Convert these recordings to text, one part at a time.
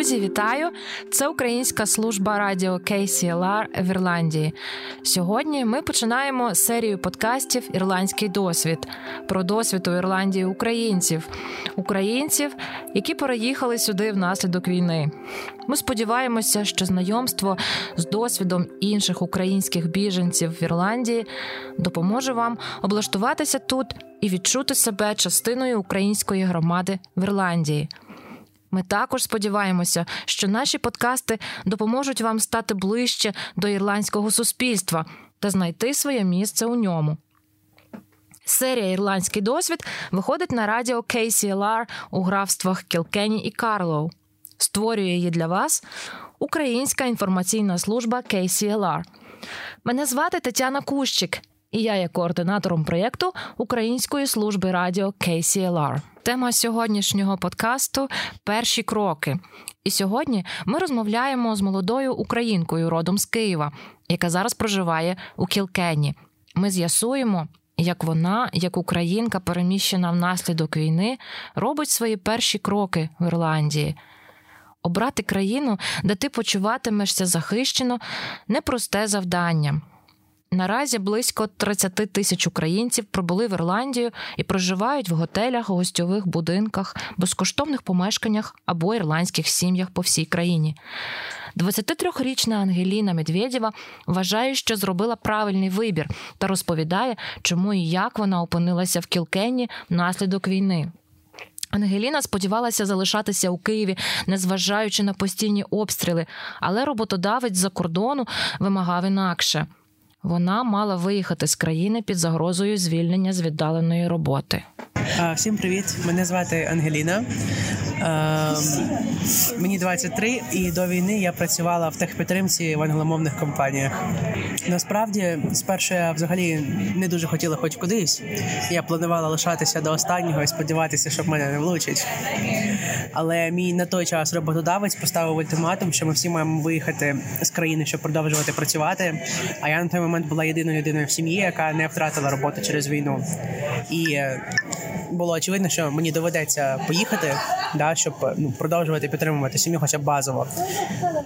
Друзі, вітаю! Це українська служба радіо KCLR в Ірландії. Сьогодні ми починаємо серію подкастів Ірландський досвід про досвід у Ірландії українців, українців, які переїхали сюди внаслідок війни. Ми сподіваємося, що знайомство з досвідом інших українських біженців в Ірландії допоможе вам облаштуватися тут і відчути себе частиною української громади в Ірландії. Ми також сподіваємося, що наші подкасти допоможуть вам стати ближче до ірландського суспільства та знайти своє місце у ньому. Серія Ірландський досвід виходить на радіо KCLR у графствах Кілкені і Карлоу. Створює її для вас Українська інформаційна служба KCLR. Мене звати Тетяна Кущик, і я є координатором проєкту Української служби радіо KCLR. Тема сьогоднішнього подкасту перші кроки. І сьогодні ми розмовляємо з молодою українкою родом з Києва, яка зараз проживає у Кілкені. Ми з'ясуємо, як вона, як українка, переміщена внаслідок війни, робить свої перші кроки в Ірландії. Обрати країну, де ти почуватимешся захищено, непросте завдання. Наразі близько 30 тисяч українців прибули в Ірландію і проживають в готелях, гостьових будинках, безкоштовних помешканнях або ірландських сім'ях по всій країні. 23-річна Ангеліна Медведєва вважає, що зробила правильний вибір та розповідає, чому і як вона опинилася в Кілкенні внаслідок війни. Ангеліна сподівалася залишатися у Києві, незважаючи на постійні обстріли, але роботодавець за кордону вимагав інакше. Вона мала виїхати з країни під загрозою звільнення з віддаленої роботи. Всім привіт! Мене звати Ангеліна. Мені 23, і до війни я працювала в техпідтримці в англомовних компаніях. Насправді, спершу я взагалі не дуже хотіла хоч кудись. Я планувала лишатися до останнього і сподіватися, що мене не влучить. Але мій на той час роботодавець поставив ультиматум, що ми всі маємо виїхати з країни, щоб продовжувати працювати. А я на той момент була єдиною людиною в сім'ї, яка не втратила роботу через війну. І е, було очевидно, що мені доведеться поїхати, да, щоб ну, продовжувати підтримувати сім'ю, хоча б базово.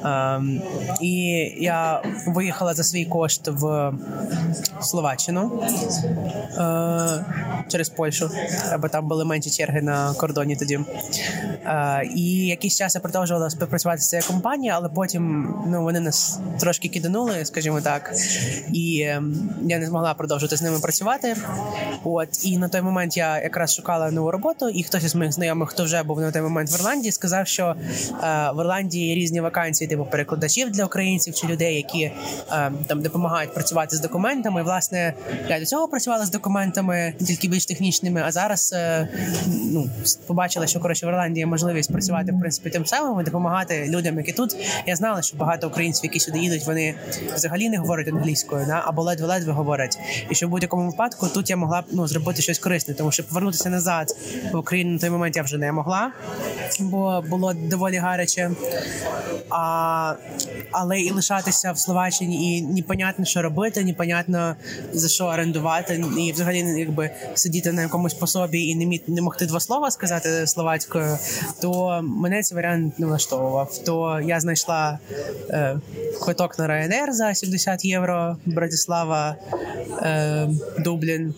Ем, І я виїхала за свій кошт в Словаччину е, через Польщу, бо там були менші черги на кордоні тоді. Е, І якийсь час я продовжувала співпрацювати з цією компанією, але потім ну, вони нас трошки киданули, скажімо так, і е, я не змогла продовжувати з ними працювати. От і на той момент я якраз шукала нову роботу, і хтось із моїх знайомих, хто вже був на той момент в Ірландії, сказав, що е, в Ірландії різні вакансії, типу перекладачів для українців чи людей, які е, там допомагають працювати з документами. Власне, я до цього працювала з документами, тільки більш технічними. А зараз е, ну побачила, що коротше в Ірландії можливість працювати в принципі тим самим і допомагати людям, які тут. Я знала, що багато українців, які сюди їдуть, вони взагалі не говорять англійською, да? або ледве-ледве говорять. І що в будь-якому випадку тут я могла б ну зробити щось корисне, тому що повернутися назад в Україну на той момент я вже не могла, бо було доволі гаряче. А, Але і лишатися в Словаччині, і непонятно, що робити, непонятно за що орендувати, і взагалі якби сидіти на якомусь пособі і не міг не могти два слова сказати словацькою, то мене цей варіант не влаштовував. То я знайшла е, квиток на Ryanair за 70 євро, Братислава, е, Дублін.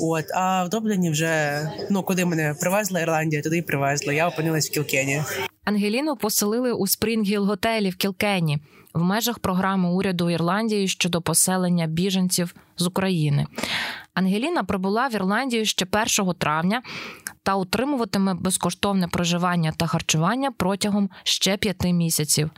От, а в Дубліні вже ну куди мене привезла Ірландія, туди і привезла. Я опинилась в Кілкені. Ангеліну поселили у Спрінгіл готелі в Кілкені в межах програми уряду Ірландії щодо поселення біженців з України. Ангеліна прибула в Ірландію ще 1 травня та утримуватиме безкоштовне проживання та харчування протягом ще п'яти місяців.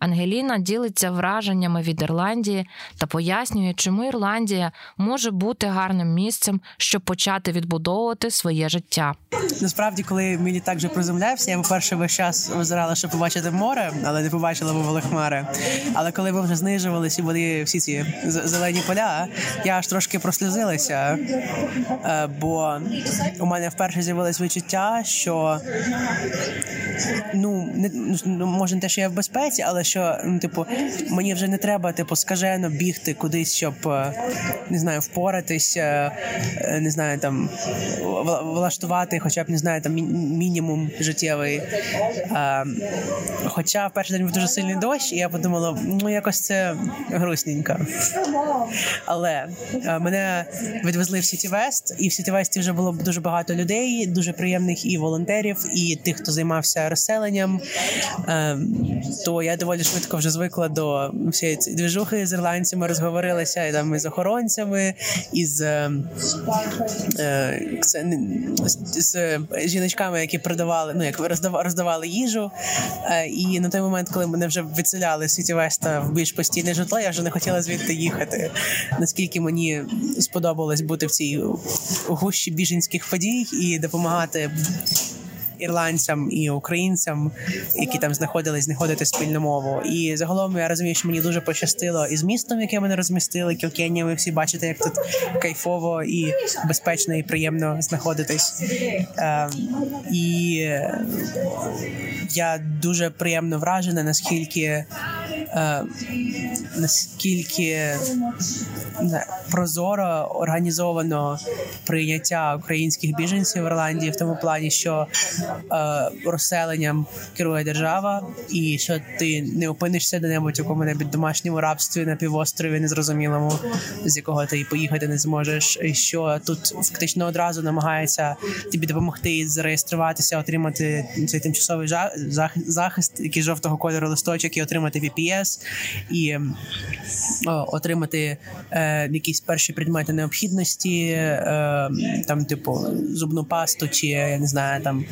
Ангеліна ділиться враженнями від Ірландії та пояснює, чому Ірландія може бути гарним місцем, щоб почати відбудовувати своє життя. Насправді, коли мій літак вже приземлявся, я по-перше весь час озирала, щоб побачити море, але не побачила, бо хмари. Але коли ми вже знижувалися і були всі ці зелені поля, я аж трошки прослізилася, е, бо у мене вперше з'явилось відчуття, що ну не ну, може не те, що я в безпеці, але що ну, типу, мені вже не треба, типу, скажено бігти кудись, щоб не знаю, впоратися, не знаю, там влаштувати, хоча б не знаю, там мінімум життєвий. Хоча в перший день був дуже сильний дощ, і я подумала, ну якось це грустненько. Але мене відвезли в Сіті Вест, і в Сіті Весті вже було дуже багато людей, дуже приємних і волонтерів, і тих, хто займався розселенням. То я доволі швидко вже звикла до всієї цієї двіжухи з ірландцями, розговорилася і там із охоронцями, із е, з жіночками, які продавали, ну як роздавали їжу. Е, і на той момент, коли мене вже відселяли з Сіті Веста в більш постійне житло, я вже не хотіла звідти їхати. Наскільки мені сподобалось бути в цій гущі біженських подій і допомагати ірландцям і українцям, які там знаходились, знаходити спільну мову. І загалом я розумію, що мені дуже пощастило із містом, яке мене розмістили. Кілкенія, ви всі бачите, як тут кайфово і безпечно і приємно знаходитись. Е, і я дуже приємно вражена, наскільки е, наскільки не, прозоро організовано прийняття українських біженців в Ірландії в тому плані, що е, розселенням керує держава, і що ти не опинишся де-небудь у якому-небудь домашньому рабстві на півострові, незрозумілому, з якого ти поїхати не зможеш. І що тут фактично одразу намагається тобі допомогти зареєструватися, отримати цей тимчасовий захист, який жовтого кольору листочок, і отримати VPS, і о, отримати е, якісь перші предмети необхідності, е, там, типу, зубну пасту, чи я не знаю, там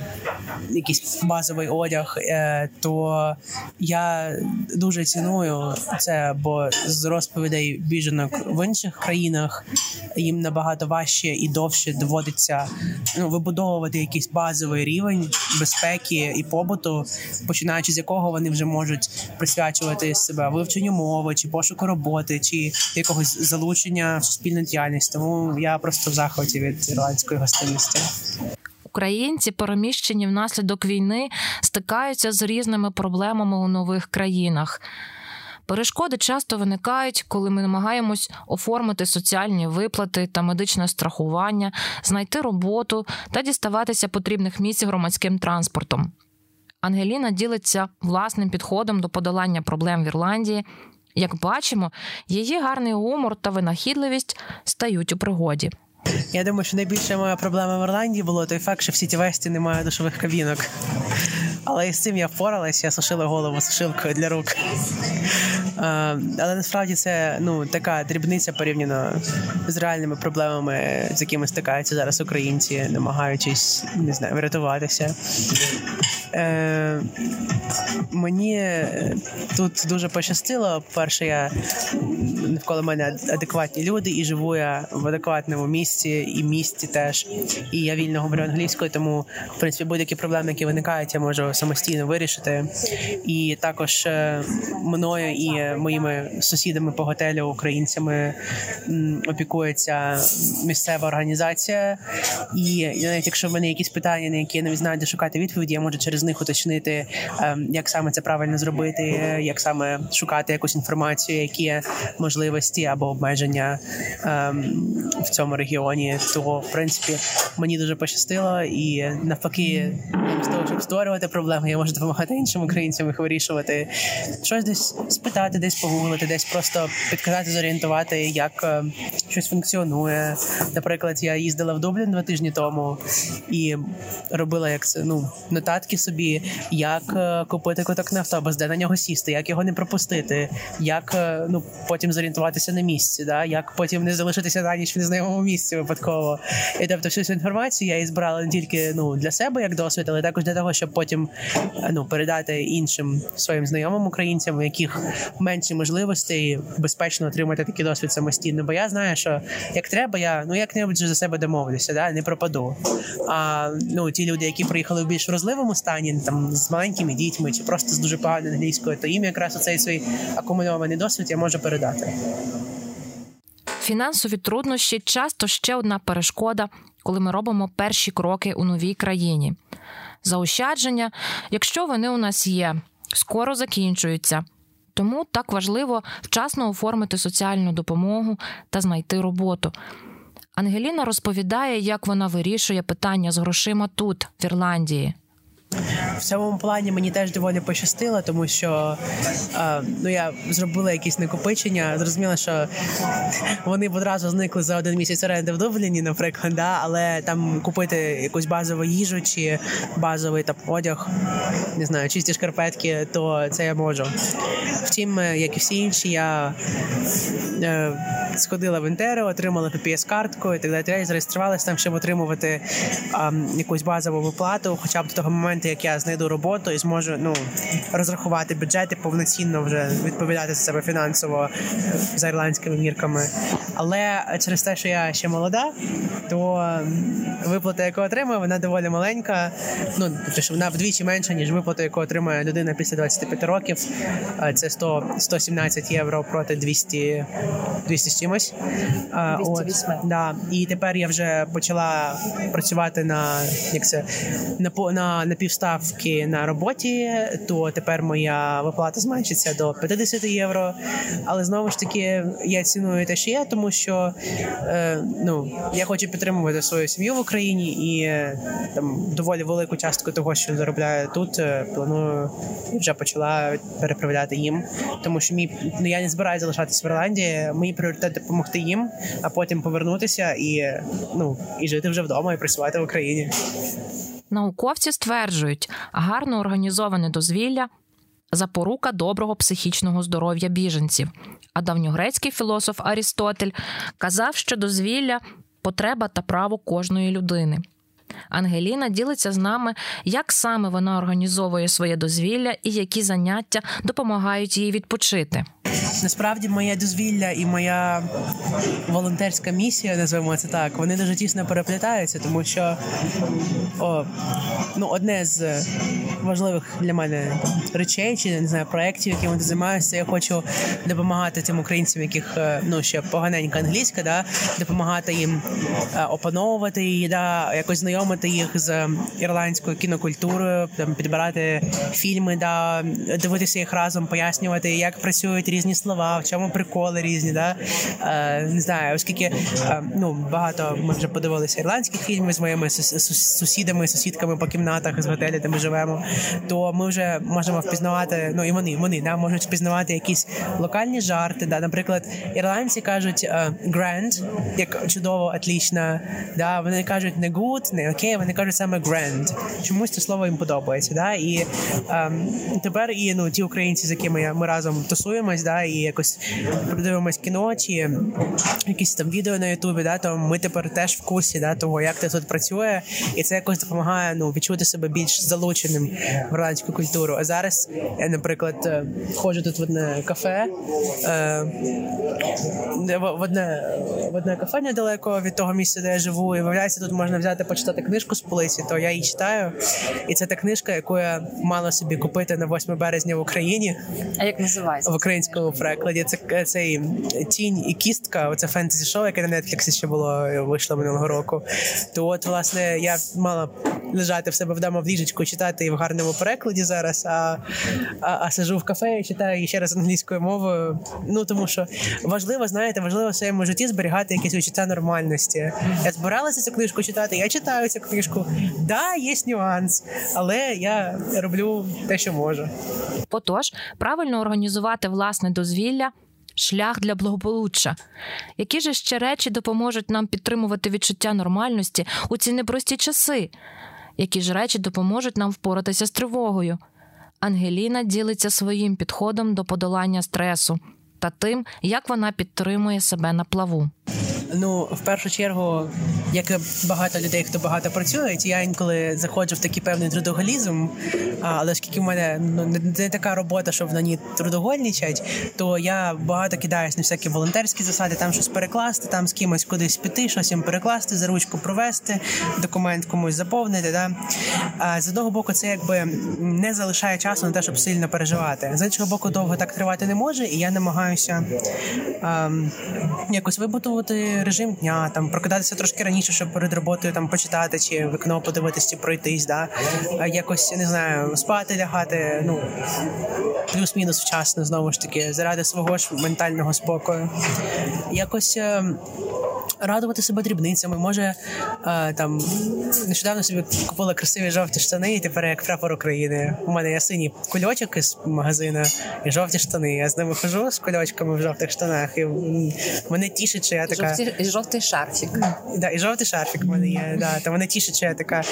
якийсь базовий одяг, е, то я дуже ціную це, бо з розповідей біженок в інших країнах їм набагато важче і довше доводиться ну, вибудовувати якийсь базовий рівень безпеки і побуту, починаючи з якого вони вже можуть присвячувати себе вивченню мови, чи пошуку роботи, чи якогось залучення в суспільну діяльність. Тому я просто в захваті від ірландської гостинності. Українці, переміщені внаслідок війни, стикаються з різними проблемами у нових країнах. Перешкоди часто виникають, коли ми намагаємось оформити соціальні виплати та медичне страхування, знайти роботу та діставатися потрібних місць громадським транспортом. Ангеліна ділиться власним підходом до подолання проблем в Ірландії. Як бачимо, її гарний гумор та винахідливість стають у пригоді. Я думаю, що найбільша моя проблема в Ірландії було той факт, що в Сіті Весті немає душових кабінок. Але із цим я впоралась, я сушила голову сушилкою для рук. А, але насправді це ну така дрібниця порівняно з реальними проблемами, з якими стикаються зараз українці, намагаючись не знаю, врятуватися. Е, Мені тут дуже пощастило. Перше, я навколо мене адекватні люди, і живу я в адекватному місці і місті теж. І я вільно говорю англійською, тому в принципі будь-які проблеми, які виникають, я можу самостійно вирішити. І також е, мною і моїми сусідами по готелю, українцями опікується місцева організація. І навіть якщо в мене якісь питання, на які я не знаю, де шукати відповіді, я можу через них уточнити, ем, як саме це правильно зробити, як саме шукати якусь інформацію, які можливості або обмеження ем, в цьому регіоні. То в принципі мені дуже пощастило, і навпаки, з того, щоб створювати проблеми, я можу допомагати іншим українцям їх вирішувати. Щось десь спитати, десь погуглити, десь просто підказати, зорієнтувати, як е, щось функціонує. Наприклад, я їздила в Дублін два тижні тому і робила як це ну нотатки собі, як е, купити куток на автобус, де на нього сісти, як його не пропустити, як е, ну потім зорієнтуватися на місці, да як потім не залишитися на ніч в незнайомому місці випадково. І тобто всю цю інформацію я її збирала не тільки ну для себе як досвід, але також для того, щоб потім ну передати іншим своїм знайомим українцям, у яких менше можливостей безпечно отримати такий досвід самостійно. Бо я знаю, що як треба, я ну як небудь за себе домовлюся, да не пропаду. А ну ті люди, які приїхали в більш вразливому стані, там з маленькими дітьми чи просто з дуже поганою англійською, то їм якраз оцей свій акумульований досвід я можу передати. Фінансові труднощі часто ще одна перешкода, коли ми робимо перші кроки у новій країні. Заощадження, якщо вони у нас є, скоро закінчуються. Тому так важливо вчасно оформити соціальну допомогу та знайти роботу. Ангеліна розповідає, як вона вирішує питання з грошима тут, в Ірландії. В цьому плані мені теж доволі пощастило, тому що е, ну я зробила якісь накопичення. Зрозуміла, що вони одразу зникли за один місяць оренди в Дубліні, наприклад, да? але там купити якусь базову їжу чи базовий там одяг, не знаю, чисті шкарпетки, то це я можу. Втім, е, як і всі інші, я е, сходила в інтеру, отримала PPS-картку і так далі. Зареєструвалася там, щоб отримувати е, якусь базову виплату, хоча б до того моменту моменти, як я знайду роботу і зможу ну розрахувати бюджет і повноцінно вже відповідати за себе фінансово за ірландськими мірками. Але через те, що я ще молода, то виплата, яку отримую, вона доволі маленька. Ну тобто, що вона вдвічі менша, ніж виплата, яку отримує людина після 25 років. Це 100, 117 євро проти 200 200 з чимось. 208. От, да. І тепер я вже почала працювати на як це на на, на півставки на роботі, то тепер моя виплата зменшиться до 50 євро. Але знову ж таки я ціную те, що є, тому що е, ну я хочу підтримувати свою сім'ю в Україні і е, там доволі велику частку того, що заробляю тут, е, планую вже почала переправляти їм, тому що мій ну я не збираюся залишатися в Ірландії. Мій пріоритет допомогти їм, а потім повернутися і ну і жити вже вдома і працювати в Україні. Науковці стверджують, гарно організоване дозвілля запорука доброго психічного здоров'я біженців. А давньогрецький філософ Арістотель казав, що дозвілля потреба та право кожної людини. Ангеліна ділиться з нами, як саме вона організовує своє дозвілля і які заняття допомагають їй відпочити. Насправді, моє дозвілля і моя волонтерська місія, називаємо це так, вони дуже тісно переплітаються, тому що о, ну, одне з важливих для мене речей, чи не знаю, проєктів, якими займаюся, я хочу допомагати тим українцям, яких е, ну ще поганенька англійська, да, допомагати їм е, опановувати її, да, якось знайомити їх з ірландською кінокультурою, там підбирати фільми, да, дивитися їх разом, пояснювати, як працюють різні слова, в чому приколи різні. Да? Е, Не знаю, оскільки е, ну багато ми вже подивилися ірландських фільмів з моїми сусідами, сусідками по кімнатах з готелі, де ми живемо, то ми вже можемо впізнавати. Ну і вони вони да, можуть впізнавати якісь локальні жарти. Да, Наприклад, ірландці кажуть е, grand, як чудово, отлічно. Да, Вони кажуть не good, не окей, вони кажуть саме grand. Чомусь це слово їм подобається. Да? І е, тепер і ну ті українці, з якими ми разом тусуємось, да, і якось подивимось кіно чи якісь там відео на Ютубі, да, то ми тепер теж в курсі да, того, як це тут працює, і це якось допомагає ну, відчути себе більш залученим в ірландську культуру. А зараз я, наприклад, е, ходжу тут в одне кафе, е, в одне в одне кафе недалеко від того місця, де я живу, і виявляється, тут можна взяти почитати книжку з полиці, то я її читаю. І це та книжка, яку я мала собі купити на 8 березня в Україні. А як називається? В українському перекладі це цей тінь і кістка. Оце фентезі шоу, яке на Netflix ще було вийшло минулого року. То от, власне, я мала лежати в себе вдома в ліжечку, читати і в гарному перекладі зараз. А а, а сижу в кафе і читаю ще раз англійською мовою. Ну тому що важливо, знаєте, важливо в своєму житті зберігати якісь відчуття нормальності. Я збиралася цю книжку читати. Я читаю цю книжку. Да, є нюанс, але я роблю те, що можу. Отож, правильно організувати власне дозвілля. Шлях для благополуччя. Які ж ще речі допоможуть нам підтримувати відчуття нормальності у ці непрості часи? Які ж речі допоможуть нам впоратися з тривогою? Ангеліна ділиться своїм підходом до подолання стресу та тим, як вона підтримує себе на плаву. Ну, в першу чергу, як і багато людей, хто багато працює, я інколи заходжу в такий певний трудоголізм, але оскільки в мене ну не така робота, щоб на ній трудогольничать, то я багато кидаюсь на всякі волонтерські засади, там щось перекласти, там з кимось кудись піти, щось їм перекласти, за ручку провести, документ комусь заповнити. Да? А з одного боку, це якби не залишає часу на те, щоб сильно переживати. З іншого боку, довго так тривати не може, і я намагаюся а, якось вибутувати режим дня, там прокидатися трошки раніше, щоб перед роботою там почитати чи вікно подивитися, чи пройтись, да якось не знаю, спати лягати. Ну плюс-мінус вчасно знову ж таки, заради свого ж ментального спокою. Якось. Радувати себе дрібницями. Може а, там нещодавно собі купила красиві жовті штани, і тепер як прапор України. У мене є синій кульочок із магазину і жовті штани. Я з ними хожу з кульочками в жовтих штанах. І мене тішить, що я така Жовті, і жовтий шарфік. Да, і жовтий шарфік в мене є. Да, Та мене тішить, що я така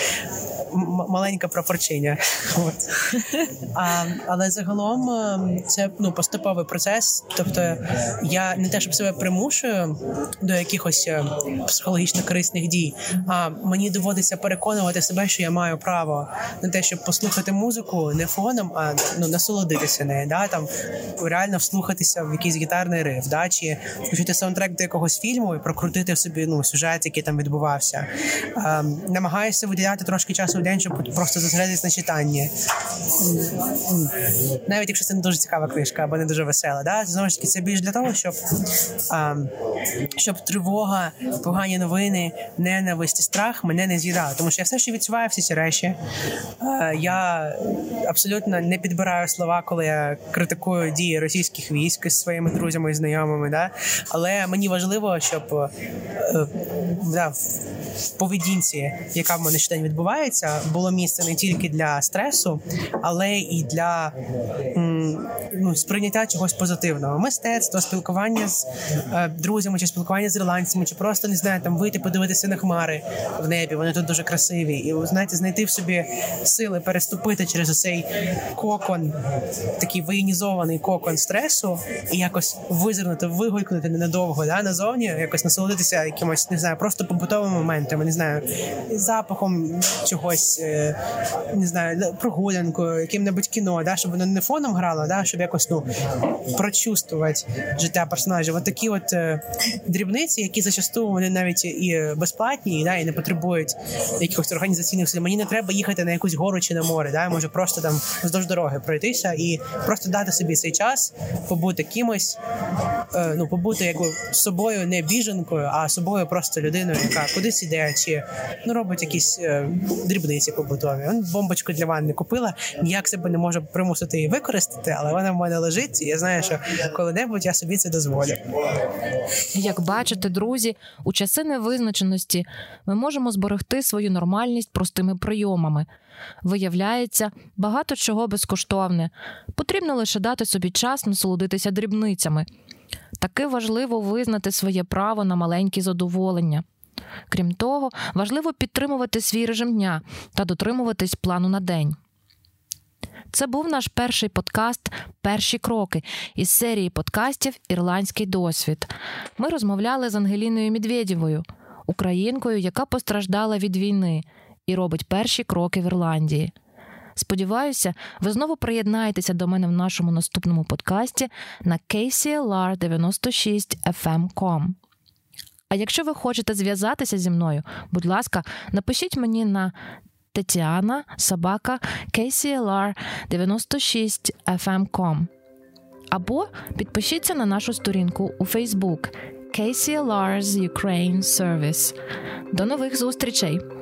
маленька пропорчиня. От. А, Але загалом ем, це ну поступовий процес. Тобто я не те, щоб себе примушую до якихось е, психологічно корисних дій. А мені доводиться переконувати себе, що я маю право на те, щоб послухати музику не фоном, а ну насолодитися нею. Да? Там реально вслухатися в якийсь гітарний риф, да? чи включити саундтрек до якогось фільму і прокрутити в собі ну сюжет, який там відбувався. А, намагаюся виділяти трошки часу день, щоб просто зосередитися на читанні. Навіть якщо це не дуже цікава книжка або не дуже весела. Да? Знову ж таки, це більш для того, щоб а, щоб тривога, погані новини, ненависть і страх мене не з'їдали. Тому що я все ще відчуваю всі ці речі. А, я абсолютно не підбираю слова, коли я критикую дії російських військ з своїми друзями і знайомими. Да? Але мені важливо, щоб е, да, в поведінці, яка в мене щодень відбувається, було місце не тільки для стресу, але і для ну, сприйняття чогось позитивного. Мистецтво, спілкування з е, друзями, чи спілкування з ірландцями, чи просто не знаю, там вийти, подивитися на хмари в небі. Вони тут дуже красиві, і знаєте, знайти в собі сили переступити через цей кокон, такий воєнізований кокон стресу, і якось визирнути, вигулькнути ненадовго да, назовні, якось насолодитися якимось, не знаю, просто побутовими моментами, не знаю, запахом чогось, е, не знаю, прогулянкою, яким-небудь кіно, да, щоб воно не фоном грало, да, щоб якось ну прочувствувати життя персонажів. От такі от е, дрібниці, які зачасту вони навіть і безплатні, да, і не потребують якихось організаційних сил. Мені не треба їхати на якусь гору чи на море, да, може просто там вздовж дороги пройтися і просто дати собі цей час, побути кимось, е, ну побути якби собою не біженкою, а собою просто людиною, яка кудись іде, чи ну робить якісь е, дрібниці побутові. Он бомбочку для ванни купила. Ніяк себе не можу примусити її використати, але вона в мене лежить. і Я знаю, що коли-небудь я собі це дозволю. Як бачите, друзі, у часи невизначеності ми можемо зберегти свою нормальність простими прийомами. Виявляється, багато чого безкоштовне. Потрібно лише дати собі час насолодитися дрібницями. Таки важливо визнати своє право на маленькі задоволення. Крім того, важливо підтримувати свій режим дня та дотримуватись плану на день. Це був наш перший подкаст Перші кроки із серії подкастів Ірландський досвід. Ми розмовляли з Ангеліною Медведєвою, українкою, яка постраждала від війни і робить перші кроки в Ірландії. Сподіваюся, ви знову приєднаєтеся до мене в нашому наступному подкасті на KCLR 96 FM.com. А якщо ви хочете зв'язатися зі мною, будь ласка, напишіть мені на Тетяна Собака KCLR 96 FM.com або підпишіться на нашу сторінку у Facebook KCLR's Ukraine Service. До нових зустрічей!